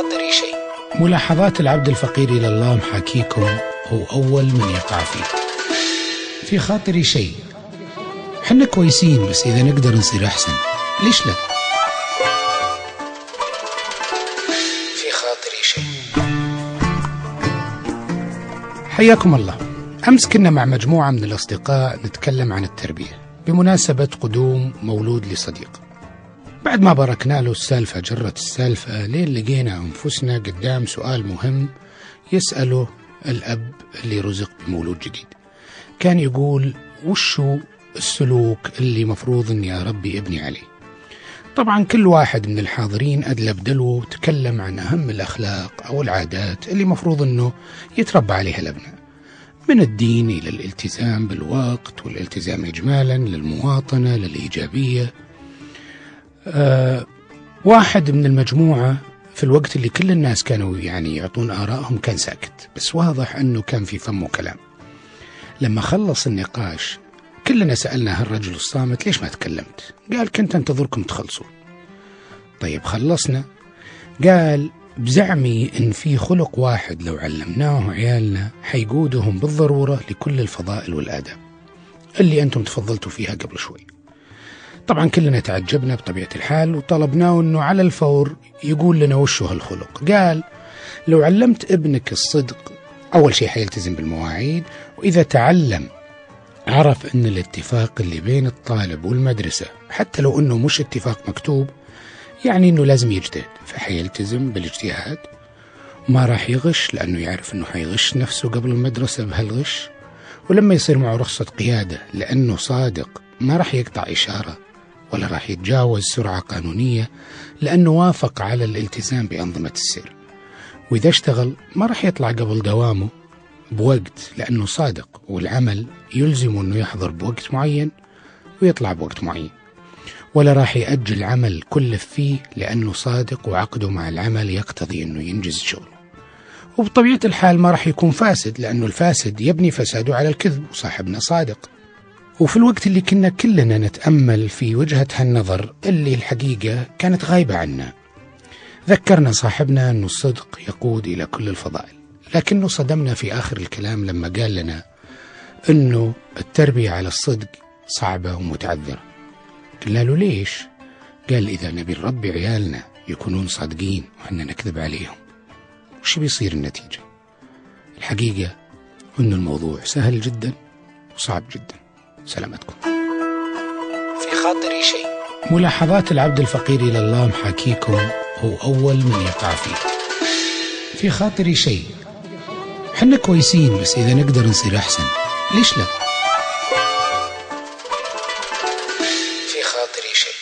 خاطري شيء. ملاحظات العبد الفقير إلى الله محاكيكم هو أول من يقع فيه. في خاطري شيء. حنا كويسين بس إذا نقدر نصير أحسن. ليش لا؟ في خاطري شيء. حياكم الله. أمس كنا مع مجموعة من الأصدقاء نتكلم عن التربية. بمناسبة قدوم مولود لصديق. بعد ما باركنا له السالفة جرت السالفة لين لقينا أنفسنا قدام سؤال مهم يسأله الأب اللي رزق بمولود جديد. كان يقول وشو السلوك اللي مفروض أني أربي ابني عليه؟ طبعا كل واحد من الحاضرين أدلب دلو تكلم عن أهم الأخلاق أو العادات اللي مفروض أنه يتربى عليها الأبناء. من الدين إلى الالتزام بالوقت والالتزام إجمالا للمواطنة للإيجابية. آه واحد من المجموعة في الوقت اللي كل الناس كانوا يعني يعطون آرائهم كان ساكت بس واضح أنه كان في فمه كلام لما خلص النقاش كلنا سألنا هالرجل الصامت ليش ما تكلمت؟ قال كنت أنتظركم تخلصوا. طيب خلصنا. قال بزعمي إن في خلق واحد لو علمناه عيالنا حيقودهم بالضرورة لكل الفضائل والآداب. اللي أنتم تفضلتوا فيها قبل شوي. طبعا كلنا تعجبنا بطبيعة الحال وطلبناه أنه على الفور يقول لنا وشو هالخلق. قال لو علمت ابنك الصدق أول شيء حيلتزم بالمواعيد وإذا تعلم عرف أن الاتفاق اللي بين الطالب والمدرسة حتى لو أنه مش اتفاق مكتوب يعني أنه لازم يجتهد فحيلتزم بالاجتهاد. ما راح يغش لأنه يعرف أنه حيغش نفسه قبل المدرسة بهالغش. ولما يصير معه رخصة قيادة لأنه صادق ما راح يقطع إشارة. ولا راح يتجاوز سرعة قانونية لأنه وافق على الالتزام بأنظمة السير. وإذا اشتغل ما راح يطلع قبل دوامه بوقت لأنه صادق والعمل يلزم أنه يحضر بوقت معين ويطلع بوقت معين. ولا راح يأجل عمل كلف فيه لأنه صادق وعقده مع العمل يقتضي أنه ينجز شغله. وبطبيعة الحال ما راح يكون فاسد لأنه الفاسد يبني فساده على الكذب وصاحبنا صادق. وفي الوقت اللي كنا كلنا نتأمل في وجهة هالنظر اللي الحقيقة كانت غايبة عنا ذكرنا صاحبنا أن الصدق يقود إلى كل الفضائل لكنه صدمنا في آخر الكلام لما قال لنا أنه التربية على الصدق صعبة ومتعذرة قلنا له ليش؟ قال إذا نبي نربي عيالنا يكونون صادقين وحنا نكذب عليهم وش بيصير النتيجة؟ الحقيقة أن الموضوع سهل جدا وصعب جدا سلامتكم. في خاطري شيء. ملاحظات العبد الفقير إلى الله محاكيكم هو أول من يقع فيه. في خاطري شيء. حنا كويسين بس إذا نقدر نصير أحسن. ليش لا؟ في خاطري شيء.